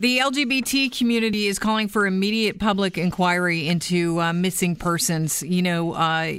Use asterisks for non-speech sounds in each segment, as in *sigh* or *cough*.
The LGBT community is calling for immediate public inquiry into uh, missing persons. You know, uh,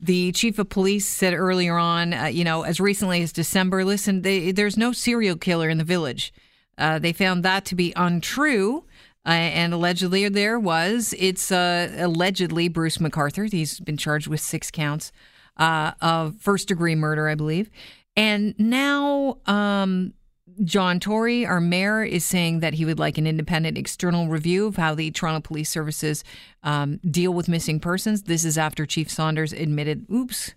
the chief of police said earlier on, uh, you know, as recently as December, listen, they, there's no serial killer in the village. Uh, they found that to be untrue. Uh, and allegedly there was. It's uh, allegedly Bruce McArthur. He's been charged with six counts of first degree murder, I believe. And now um, John Tory, our mayor, is saying that he would like an independent external review of how the Toronto Police Services um, deal with missing persons. This is after Chief Saunders admitted, "Oops,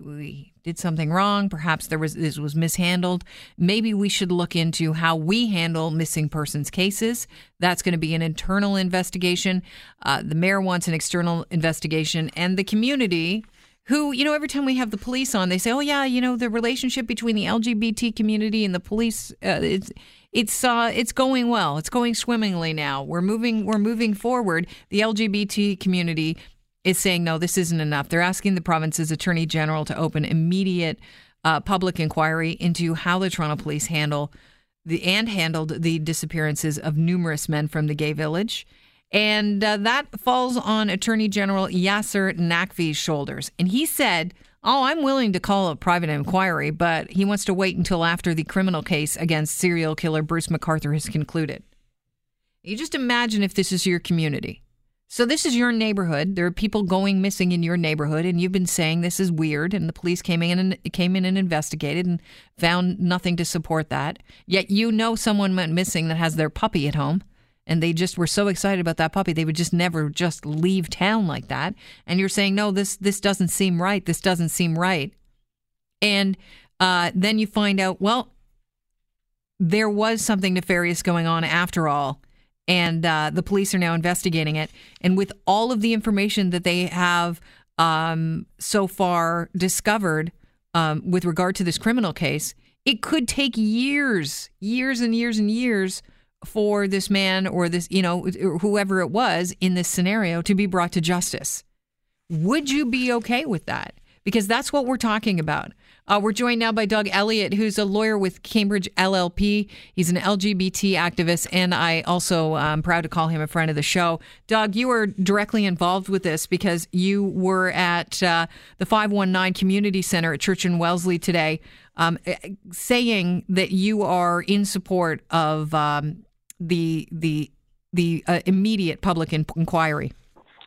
we did something wrong. Perhaps there was this was mishandled. Maybe we should look into how we handle missing persons cases. That's going to be an internal investigation. Uh, the mayor wants an external investigation, and the community." Who, you know, every time we have the police on, they say, "Oh yeah, you know, the relationship between the LGBT community and the police, uh, it's it's uh, it's going well. It's going swimmingly now. We're moving we're moving forward. The LGBT community is saying no, this isn't enough. They're asking the province's attorney general to open immediate uh, public inquiry into how the Toronto police handle the and handled the disappearances of numerous men from the gay village and uh, that falls on Attorney General Yasir Naqvi's shoulders. And he said, Oh, I'm willing to call a private inquiry, but he wants to wait until after the criminal case against serial killer Bruce McArthur has concluded. You just imagine if this is your community. So, this is your neighborhood. There are people going missing in your neighborhood, and you've been saying this is weird. And the police came in and came in and investigated and found nothing to support that. Yet you know someone went missing that has their puppy at home and they just were so excited about that puppy they would just never just leave town like that. And you're saying no this this doesn't seem right. This doesn't seem right. And uh, then you find out well there was something nefarious going on after all. And uh, the police are now investigating it. And with all of the information that they have um, so far discovered um, with regard to this criminal case it could take years years and years and years for this man or this, you know, whoever it was in this scenario to be brought to justice. Would you be okay with that? Because that's what we're talking about. Uh, we're joined now by Doug Elliott, who's a lawyer with Cambridge LLP. He's an LGBT activist, and I also am um, proud to call him a friend of the show. Doug, you were directly involved with this because you were at uh, the 519 Community Center at Church and Wellesley today, um, saying that you are in support of um, the the the uh, immediate public in- inquiry?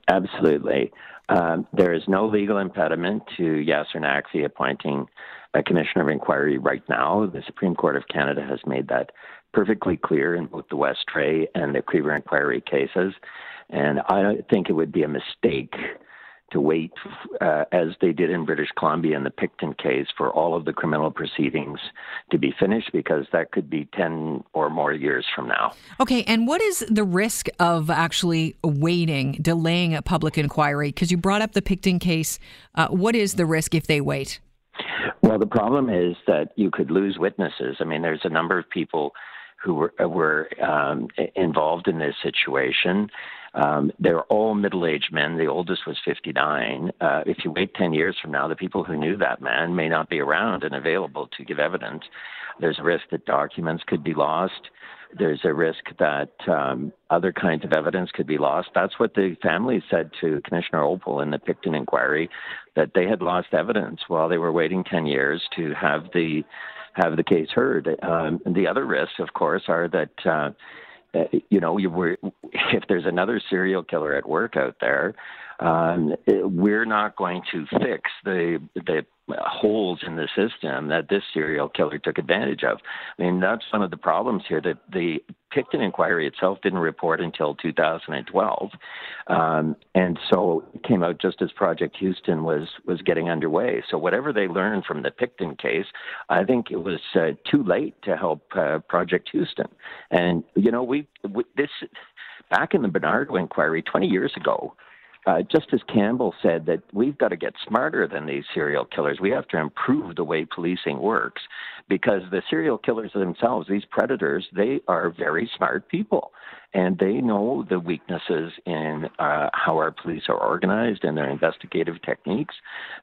Absolutely. Um, there is no legal impediment to Yasir Naqvi appointing a commissioner of inquiry right now. The Supreme Court of Canada has made that perfectly clear in both the Westray and the Krever inquiry cases. And I think it would be a mistake to wait, uh, as they did in British Columbia in the Pickton case, for all of the criminal proceedings to be finished because that could be 10 or more years from now. Okay, and what is the risk of actually waiting, delaying a public inquiry? Because you brought up the Pickton case. Uh, what is the risk if they wait? Well, the problem is that you could lose witnesses. I mean, there's a number of people who were, were um, involved in this situation. Um, they're all middle aged men. The oldest was 59. Uh, if you wait 10 years from now, the people who knew that man may not be around and available to give evidence. There's a risk that documents could be lost. There's a risk that um, other kinds of evidence could be lost. That's what the family said to Commissioner Oppal in the Pickton inquiry, that they had lost evidence while they were waiting 10 years to have the have the case heard. Um, the other risks, of course, are that uh, you know, you if there's another serial killer at work out there, um, we're not going to fix the the holes in the system that this serial killer took advantage of. I mean, that's one of the problems here. That the Pickton inquiry itself didn't report until 2012, um, and so it came out just as Project Houston was was getting underway. So whatever they learned from the Pickton case, I think it was uh, too late to help uh, Project Houston. And you know, we, we this back in the Bernardo inquiry 20 years ago uh, Justice Campbell said that we've got to get smarter than these serial killers. We have to improve the way policing works because the serial killers themselves, these predators, they are very smart people. And they know the weaknesses in uh, how our police are organized and their investigative techniques.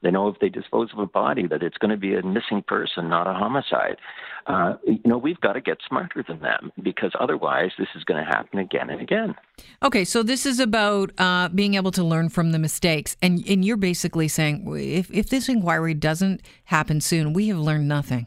They know if they dispose of a body that it's going to be a missing person, not a homicide. Uh, you know, we've got to get smarter than them because otherwise, this is going to happen again and again. Okay, so this is about uh, being able to learn from the mistakes, and and you're basically saying if if this inquiry doesn't happen soon, we have learned nothing.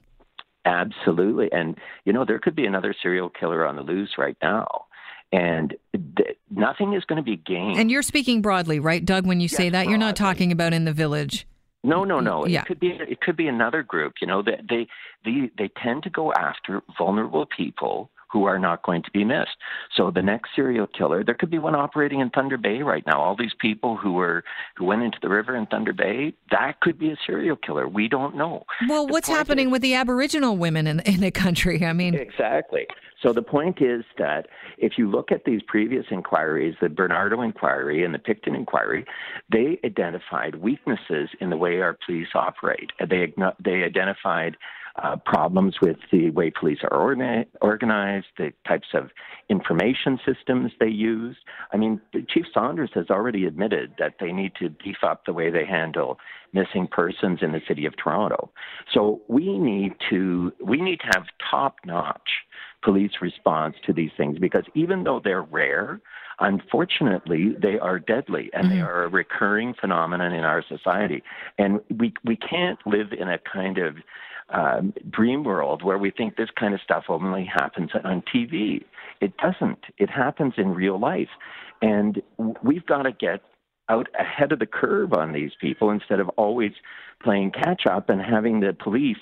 Absolutely. And, you know, there could be another serial killer on the loose right now. And th- nothing is going to be gained. And you're speaking broadly, right, Doug? When you yes, say that, broadly. you're not talking about in the village. No, no, no. Yeah. It could be it could be another group. You know, they they they, they tend to go after vulnerable people who are not going to be missed. So the next serial killer, there could be one operating in Thunder Bay right now. All these people who were who went into the river in Thunder Bay, that could be a serial killer. We don't know. Well, the what's happening is, with the Aboriginal women in in the country? I mean, exactly. So the point is that if you look at these previous inquiries, the Bernardo inquiry and the Pickton inquiry, they identified weaknesses in the way our police operate. They they identified uh, problems with the way police are organized, the types of information systems they use. I mean, Chief Saunders has already admitted that they need to beef up the way they handle missing persons in the city of Toronto. So we need to we need to have top-notch police response to these things because even though they're rare, unfortunately, they are deadly and mm-hmm. they are a recurring phenomenon in our society. And we we can't live in a kind of um, dream world where we think this kind of stuff only happens on TV. It doesn't. It happens in real life. And we've got to get out ahead of the curve on these people instead of always playing catch up and having the police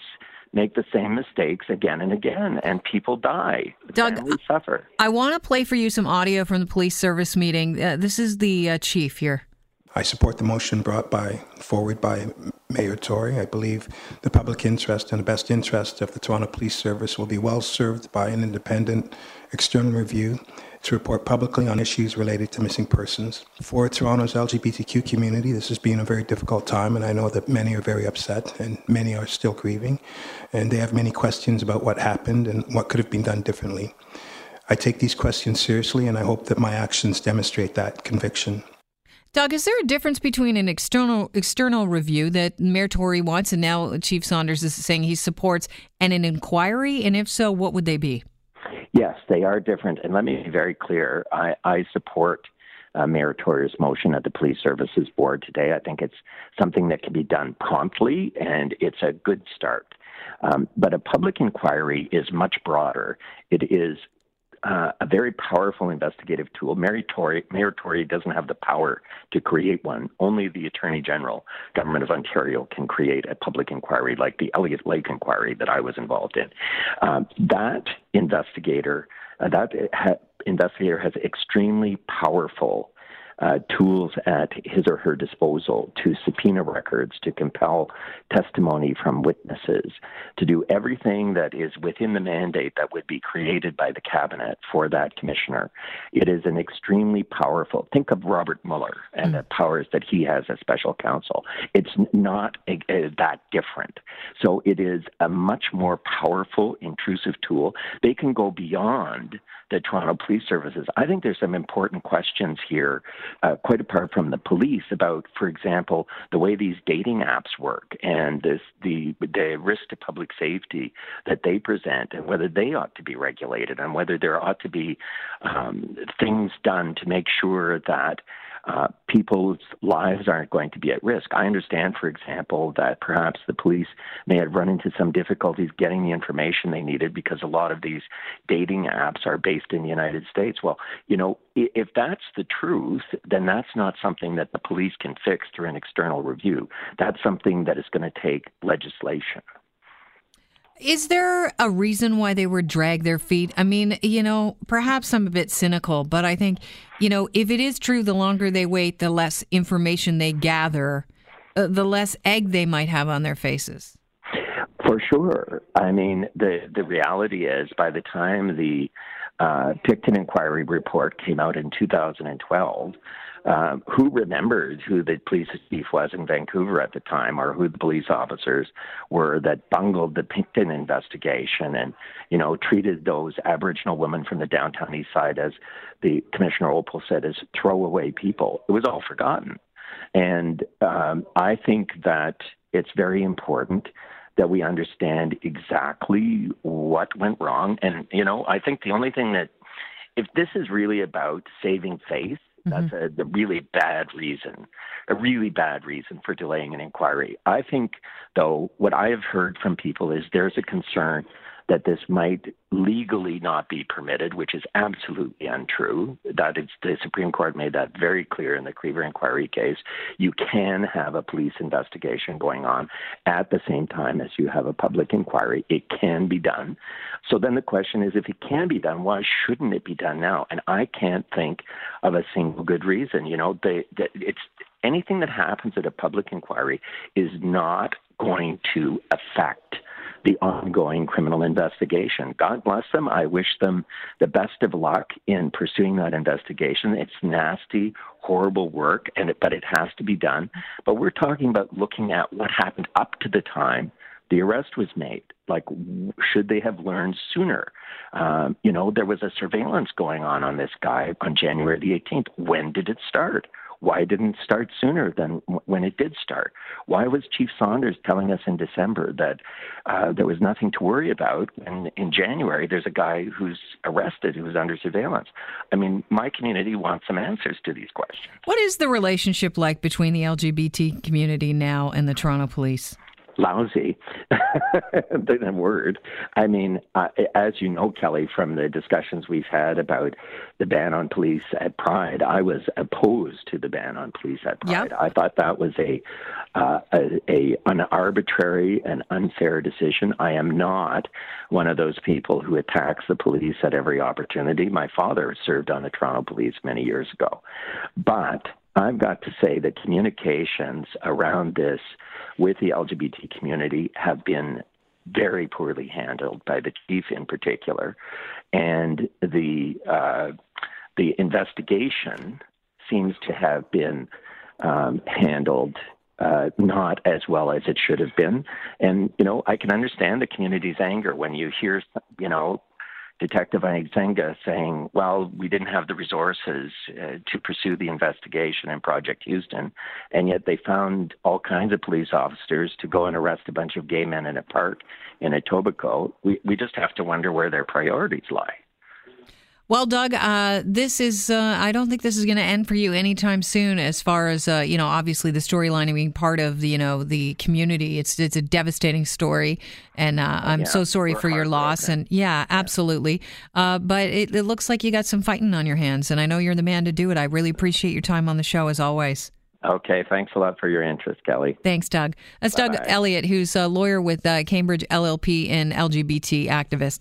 make the same mistakes again and again, and people die. Doug, suffer. I want to play for you some audio from the police service meeting. Uh, this is the uh, chief here. I support the motion brought by forward by Mayor Tory. I believe the public interest and the best interest of the Toronto Police Service will be well served by an independent external review to report publicly on issues related to missing persons. For Toronto's LGBTQ community, this has been a very difficult time, and I know that many are very upset and many are still grieving, and they have many questions about what happened and what could have been done differently. I take these questions seriously, and I hope that my actions demonstrate that conviction. Doug, is there a difference between an external external review that Mayor Tory wants and now Chief Saunders is saying he supports and an inquiry? And if so, what would they be? Yes, they are different. And let me be very clear. I, I support uh, Mayor Tory's motion at the Police Services Board today. I think it's something that can be done promptly and it's a good start. Um, but a public inquiry is much broader. It is uh, a very powerful investigative tool. Mary Tory, Mayor Tory doesn't have the power to create one. Only the Attorney General, Government of Ontario, can create a public inquiry like the Elliott Lake inquiry that I was involved in. Um, that investigator, uh, that ha- investigator has extremely powerful uh, tools at his or her disposal to subpoena records, to compel testimony from witnesses, to do everything that is within the mandate that would be created by the cabinet for that commissioner. It is an extremely powerful. Think of Robert Mueller and mm. the powers that he has as special counsel. It's not a, a, that different. So it is a much more powerful, intrusive tool. They can go beyond the Toronto Police Services. I think there's some important questions here, uh, quite apart from the police, about, for example, the way these dating apps work and this, the the risk to public safety that they present, and whether they ought to be regulated, and whether there ought to be um, things done to make sure that uh, people's lives aren't going to be at risk. I understand, for example, that perhaps the police may have run into some difficulties getting the information they needed because a lot of these dating apps are based in the United States. Well, you know, if that's the truth, then that's not something that the police can fix through an external review. That's something that is going to take legislation. Is there a reason why they would drag their feet? I mean, you know, perhaps I'm a bit cynical, but I think, you know, if it is true, the longer they wait, the less information they gather, uh, the less egg they might have on their faces. For sure. I mean, the the reality is, by the time the uh, Pickton Inquiry report came out in 2012. Um, who remembered who the police chief was in Vancouver at the time, or who the police officers were that bungled the Pickton investigation and, you know, treated those Aboriginal women from the downtown east side as the Commissioner Oppal said, as throwaway people. It was all forgotten. And um, I think that it's very important that we understand exactly what went wrong. And, you know, I think the only thing that, if this is really about saving face, that's mm-hmm. a, a, really bad reason, a really bad reason for delaying an inquiry. I think, though, what I have heard from people is there's a concern that this might legally not be permitted, which is absolutely untrue. That is, the Supreme Court made that very clear in the Krever inquiry case. You can have a police investigation going on at the same time as you have a public inquiry. It can be done. So then the question is, if it can be done, why shouldn't it be done now? And I can't think of a single good reason. You know, the, the, it's anything that happens at a public inquiry is not going to affect the ongoing criminal investigation. God bless them. I wish them the best of luck in pursuing that investigation. It's nasty, horrible work, and it, but it has to be done. But we're talking about looking at what happened up to the time the arrest was made. Like, should they have learned sooner? Um, you know, there was a surveillance going on on this guy on January the 18th. When did it start? Why didn't it start sooner than when it did start? Why was Chief Saunders telling us in December that uh, there was nothing to worry about when in January there's a guy who's arrested who's under surveillance? I mean, my community wants some answers to these questions. What is the relationship like between the LGBT community now and the Toronto Police? Lousy *laughs* than word. I mean, uh, as you know, Kelly, from the discussions we've had about the ban on police at Pride, I was opposed to the ban on police at Pride. Yep. I thought that was a, uh, a, a an arbitrary and unfair decision. I am not one of those people who attacks the police at every opportunity. My father served on the Toronto Police many years ago, but I've got to say that communications around this with the LGBT community have been very poorly handled by the chief in particular, and the uh, the investigation seems to have been um, handled uh, not as well as it should have been. And you know, I can understand the community's anger when you hear, you know, Detective Zenga saying, well, we didn't have the resources uh, to pursue the investigation in Project Houston, and yet they found all kinds of police officers to go and arrest a bunch of gay men in a park in Etobicoke. We, we just have to wonder where their priorities lie. Well, Doug, uh, this is, uh, I don't think this is going to end for you anytime soon as far as, uh, you know, obviously the storyline and being part of the, you know, the community. It's, it's a devastating story. And uh, I'm yeah, so sorry for your loss. And yeah, absolutely. Uh, but it, it looks like you got some fighting on your hands. And I know you're the man to do it. I really appreciate your time on the show as always. Okay, thanks a lot for your interest, Kelly. Thanks, Doug. That's Bye-bye. Doug Elliott, who's a lawyer with uh, Cambridge LLP and LGBT activist.